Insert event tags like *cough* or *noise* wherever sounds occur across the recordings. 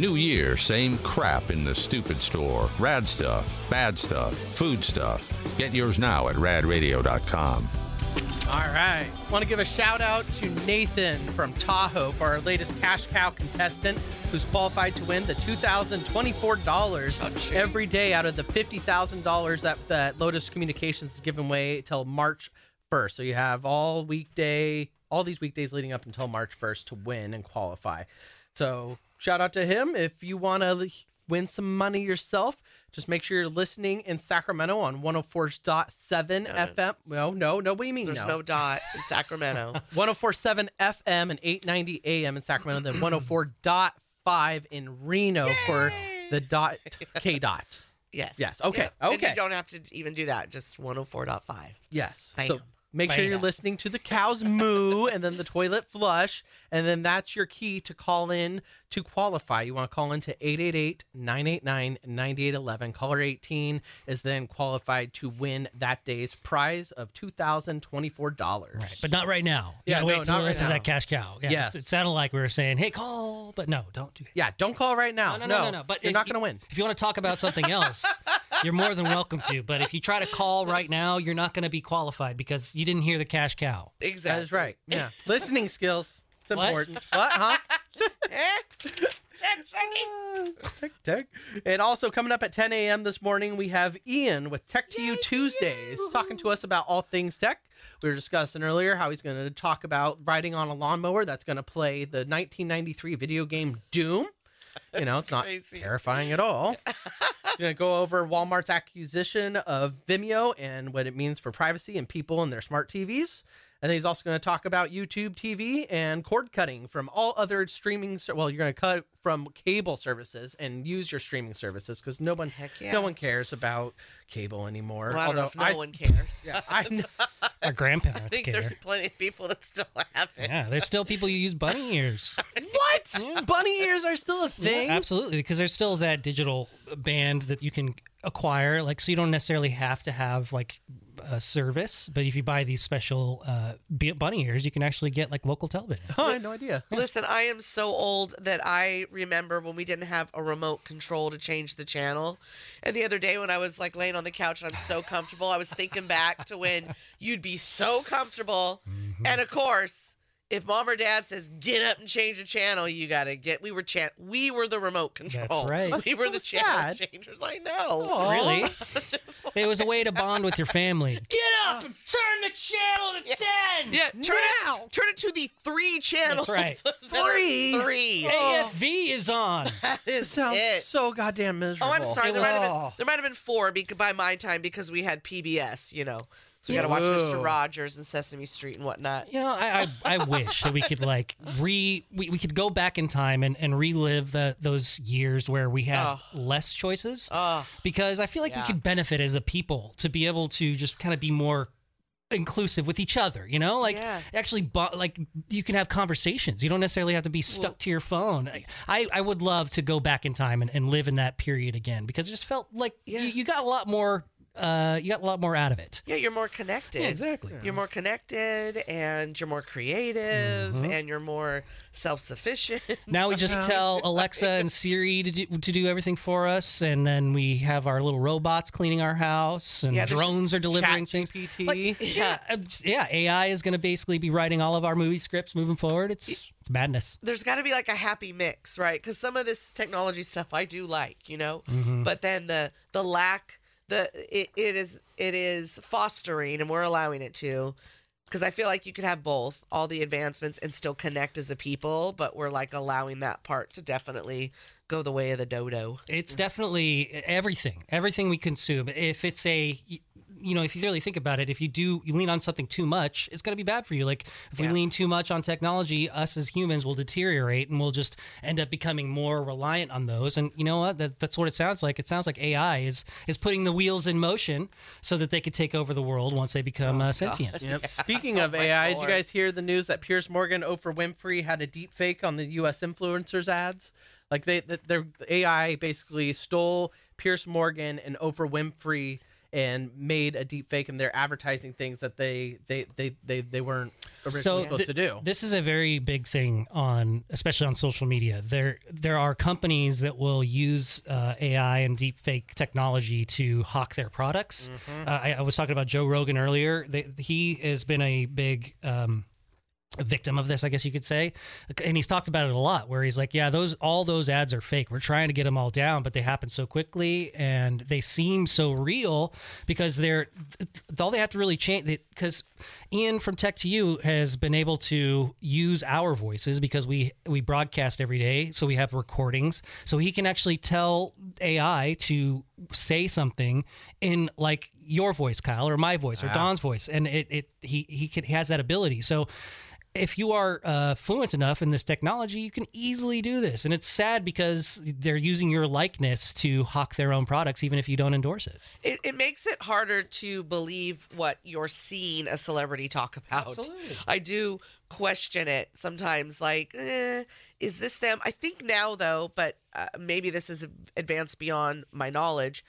New year, same crap in the stupid store. Rad stuff, bad stuff, food stuff. Get yours now at radradio.com. All right. Want to give a shout out to Nathan from Tahoe for our latest cash cow contestant who's qualified to win the $2,024 every day out of the $50,000 that, that Lotus Communications is giving away till March 1st. So you have all weekday, all these weekdays leading up until March 1st to win and qualify. So shout out to him. If you want to win some money yourself, just make sure you're listening in Sacramento on 104.7 FM. No, no, no. What do you mean? There's no? no dot in Sacramento. *laughs* 1047 FM and 890 AM in Sacramento, then 104.5 in Reno for the dot *laughs* K dot. Yes. Yes, okay, Yeah. And okay. you don't have to even do that. Just 104.5. Yes. Bam. So make sure you're listening to the cows moo and then the toilet flush. And then that's your key to call in to qualify. You want to call in to 888 989 9811. Caller 18 is then qualified to win that day's prize of $2,024. Right, but not right now. You Yeah, gotta wait no, till not you right listen to that cash cow. Yeah, Yes. It sounded like we were saying, "Hey, call," but no, don't do. Yeah, don't call right now. No, no, no, no, no. But you're not going to win. If you want to talk about something else, *laughs* you're more than welcome to. But if you try to call right now, you're not going to be qualified because you didn't hear the cash cow. Exactly. That is right. Yeah. *laughs* Listening skills. It's What? important. What, huh? Eh? *laughs* Check. Tech, tech. And also coming up at 10 a.m. this morning, we have Ian with Tech 2U Tuesdays talking to us about all things tech. We were discussing earlier how he's going to talk about riding on a lawnmower that's going to play the 1993 video game Doom. You know, it's not crazy. terrifying at all. He's going to go over Walmart's acquisition of Vizio and what it means for privacy and people and their smart TVs. And then he's also going to talk about YouTube TV and cord cutting from all other streaming. ser- Well, you're going to cut from cable services and use your streaming services because no one, Heck yeah. no one cares about cable anymore. Well, I don't know Although if no one cares. *laughs* yeah, *laughs* I know. *laughs* Our grandparents I think care. there's plenty of people that still have it. Yeah, there's still people who use bunny ears. what bunny ears are still a thing. Yeah, absolutely, because there's still that digital band that you can acquire. Like, so you don't necessarily have to have like a service, but if you buy these special uh, bunny ears, you can actually get like local television. Oh, I had no idea. Listen, I am so old that I remember when we didn't have a remote control to change the channel. And the other day when I was like laying on the couch and I'm so comfortable, I was thinking back to when *laughs* you'd be so comfortable. And of course, if mom or dad says get up and change the channel, you gotta get. We were chan- We were the remote control. That's right. We That's were so the channel sad. changers. I know. Aw. *laughs* Really? it was a way to bond with your family. *laughs* Get up and turn the channel to ten. Yeah, turn it. Turn it to the three channels. right. *laughs* that Three. Three. AFV is on. That It is sounds it. so goddamn miserable. Oh, I'm sorry. It There might have been there might have been four bec- by my time because we had PBS. You know, so we got to watch Mister Rogers and Sesame Street and whatnot. You know, I, I, I *laughs* wish that we could like re we, we could go back in time and, and relive the those years where we had Oh. less choices. Oh, because I feel like Yeah. we could benefit as a people to be able to just kind of be more inclusive with each other you know like Yeah. actually bo- like you can have conversations you don't necessarily have to be stuck to your phone I, I I would love to go back in time and, and live in that period again because it just felt like Yeah. you, you got a lot more uh you got a lot more out of it yeah, you're more connected. Yeah, exactly. You're more connected, and you're more creative, Mm-hmm. and you're more self-sufficient. now we just tell Alexa and Siri to do, to do everything for us, and then we have our little robots cleaning our house, and Yeah, drones are delivering things. Like, yeah, yeah. AI is going to basically be writing all of our movie scripts moving forward. It's it's madness. There's got to be like a happy mix, right? Because some of this technology stuff I do like, you know, Mm-hmm. but then the the lack, the it, it is it is fostering, and we're allowing it to. Because I feel like you could have both, all the advancements, and still connect as a people, but we're like allowing that part to definitely go the way of the dodo. It's definitely everything. Everything we consume. If it's a you know, if you really think about it, if you do you lean on something too much, it's going to be bad for you. Like if we lean too much on technology, us as humans will deteriorate and we'll just end up becoming more reliant on those. And you know what? That, that's what it sounds like. It sounds like AI is is putting the wheels in motion so that they could take over the world once they become uh, sentient. *laughs* Yep. Speaking of Oh my AI, did you guys hear the news that Piers Morgan, Oprah Winfrey had a deep fake on the U.S. influencers ads? Like they, th- their AI basically stole Piers Morgan and Oprah Winfrey and made a deep fake, and they're advertising things that they they they they, they weren't originally so supposed th- to do. This is a very big thing on, especially on social media. There, there are companies that will use uh, AI and deepfake technology to hawk their products. Mm-hmm. Uh, I, I was talking about Joe Rogan earlier. They, he has been a big. Um, a victim of this, I guess you could say. And he's talked about it a lot where he's like, yeah, those all those ads are fake. We're trying to get them all down, but they happen so quickly and they seem so real because they're all they have to really change because Ian from Tech 2U has been able to use our voices because we we broadcast every day, so we have recordings. So he can actually tell AI to say something in like your voice, Kyle, or my voice, or ah. Don's voice, and it, it he he, can, he has that ability. So if you are uh, fluent enough in this technology, you can easily do this. And it's sad because they're using your likeness to hawk their own products, even if you don't endorse it. It, it makes it harder to believe what you're seeing a celebrity talk about. Absolutely. I do question it sometimes, like, eh, is this them? I think now, though, but uh, maybe this is advanced beyond my knowledge.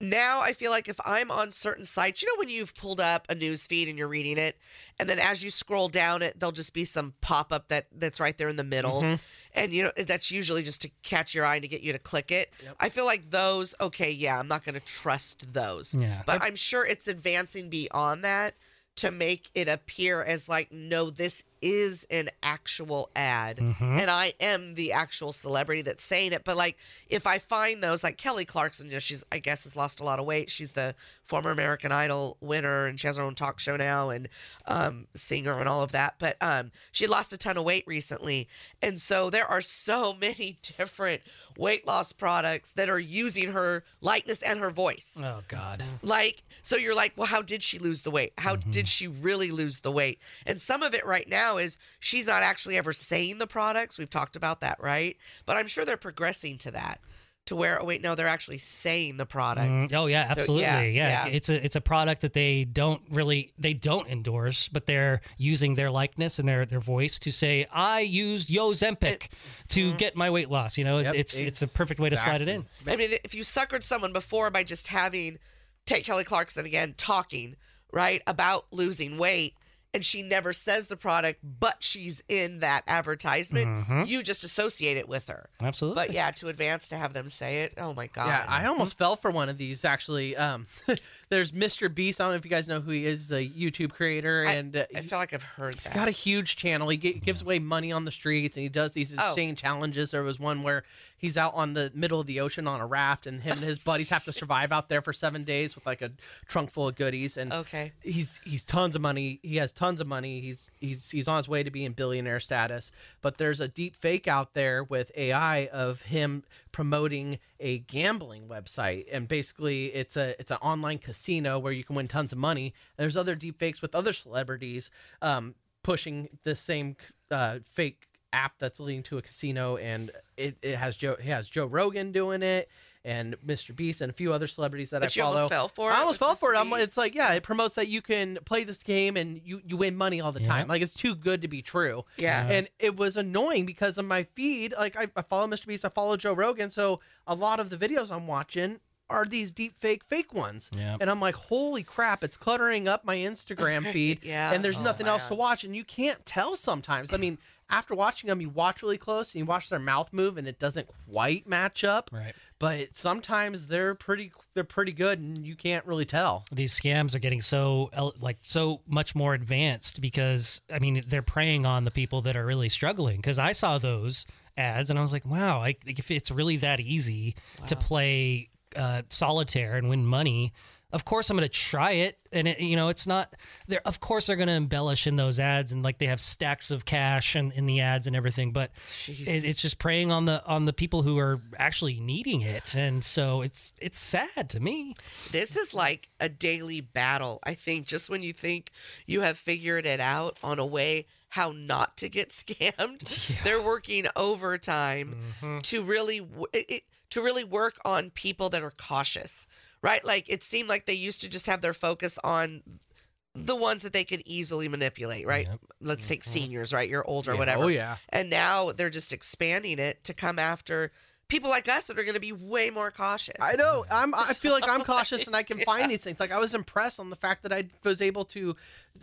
Now I feel like if I'm on certain sites, you know, when you've pulled up a news feed and you're reading it, and then as you scroll down it, there'll just be some pop up that that's right there in the middle, Mm-hmm. and you know that's usually just to catch your eye and to get you to click it. I feel like those, okay, yeah, I'm not going to trust those, Yeah. but I'm sure it's advancing beyond that to make it appear as like, no, this is an actual ad, Mm-hmm. and I am the actual celebrity that's saying it. But like, if I find those, like Kelly Clarkson, you know, she's I guess has lost a lot of weight. She's the former American Idol winner, and she has her own talk show now, and um, singer and all of that. But um, she lost a ton of weight recently, and so there are so *laughs* many different weight loss products that are using her likeness and her voice. Oh God. Like, so you're like, well, how did she lose the weight? How did she really lose the weight? And some of it right now is she's not actually ever saying the products. We've talked about that, right? But I'm sure they're progressing to that, to where, oh, wait, no, they're actually saying the product. Mm, oh yeah, So, absolutely. yeah, yeah, yeah. it's a it's a product that they don't really they don't endorse, but they're using their likeness and their their voice to say, "I used Ozempic to get my weight loss." You know, Yep, it's it's a perfect way to slide it in. I mean, if you suckered someone before by just having, take Kelly Clarkson again, talking, right, about losing weight, and she never says the product, but she's in that advertisement, you just associate it with her. Absolutely. But yeah, to advance to have them say it, oh my God. Yeah, I almost fell for one of these actually. Um, *laughs* there's Mr. Beast. I don't know if you guys know who he is. He's a YouTube creator, I- and uh, I feel like I've heard He's that. got a huge channel. He gi- gives away money on the streets, and he does these Oh. insane challenges. There was one where he's out on the middle of the ocean on a raft, and him and his buddies have to survive out there for seven days with like a trunk full of goodies. And Okay. he's he's tons of money. He has tons of money. He's he's he's on his way to being billionaire status. But there's a deep fake out there with AI of him promoting a gambling website, and basically it's a it's an online casino where you can win tons of money. And there's other deep fakes with other celebrities um, pushing the same uh, fake app that's leading to a casino, and it, it has Joe it has Joe Rogan doing it. And Mr. Beast and a few other celebrities that But I you follow. almost fell for I almost with fell for it. I'm, Beast? it's like, yeah, it promotes that you can play this game and you, you win money all the time. Like it's too good to be true. Yeah. And it was annoying because of my feed. Like I, I follow Mr. Beast, I follow Joe Rogan, so a lot of the videos I'm watching are these deep fake fake ones. Yeah. And I'm like, holy crap, it's cluttering up my Instagram *laughs* feed. Yeah. And there's Oh, nothing else to man. watch. And you can't tell sometimes. I mean, after watching them, you watch really close and you watch their mouth move and it doesn't quite match up. Right. But sometimes they're pretty they're pretty good and you can't really tell. these scams are getting so like so much more advanced because I mean they're preying on the people that are really struggling. Because I saw those ads and I was like, wow, I, if it's really that easy to play uh, solitaire and win money. Of course, I'm going to try it, and it, you know it's not there. Of course, they're going to embellish in those ads, and like they have stacks of cash and in the ads and everything. But it, it's just preying on the on the people who are actually needing it, and so it's it's sad to me. This is like a daily battle. I think just when you think you have figured it out on a way how not to get *laughs* scammed, they're working overtime mm-hmm. to really it- to really work on people that are cautious. Right? Like it seemed like they used to just have their focus on the ones that they could easily manipulate, right? Let's take seniors, right? You're older, Yeah, whatever. oh, yeah. And now they're just expanding it to come after people like us that are going to be way more cautious. I know. I'm. I feel like I'm *laughs* cautious, and I can find these things. Like I was impressed on the fact that I was able to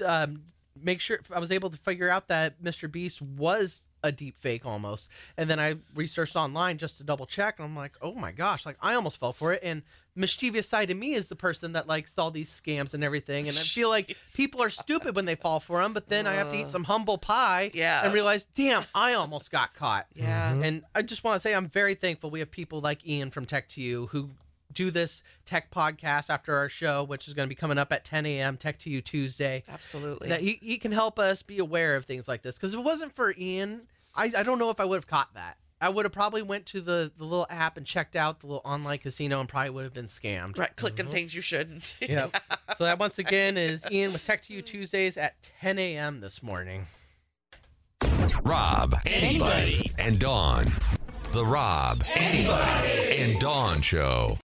um, make sure I was able to figure out that Mr. Beast was a deep fake almost. And then I researched online just to double check and I'm like, "Oh my gosh, like I almost fell for it." And mischievous side of me is the person that likes all these scams and everything and I feel like people are stupid when they fall for them, but then I have to eat some humble pie Yeah. and realize, "Damn, I almost got caught." Yeah. Mm-hmm. And I just want to say I'm very thankful we have people like Ian from Tech 2U who do this tech podcast after our show, which is going to be coming up at 10 a.m. Tech 2U Tuesday. Absolutely. That he, he can help us be aware of things like this. Because if it wasn't for Ian, I, I don't know if I would have caught that. I would have probably went to the, the little app and checked out the little online casino and probably would have been scammed. right, clicking mm-hmm. things you shouldn't. *laughs* Yep. so that once again is Ian with Tech 2U Tuesdays at 10 a.m. this morning. Rob, anybody, and Dawn. The Rob, anybody, and Dawn Show.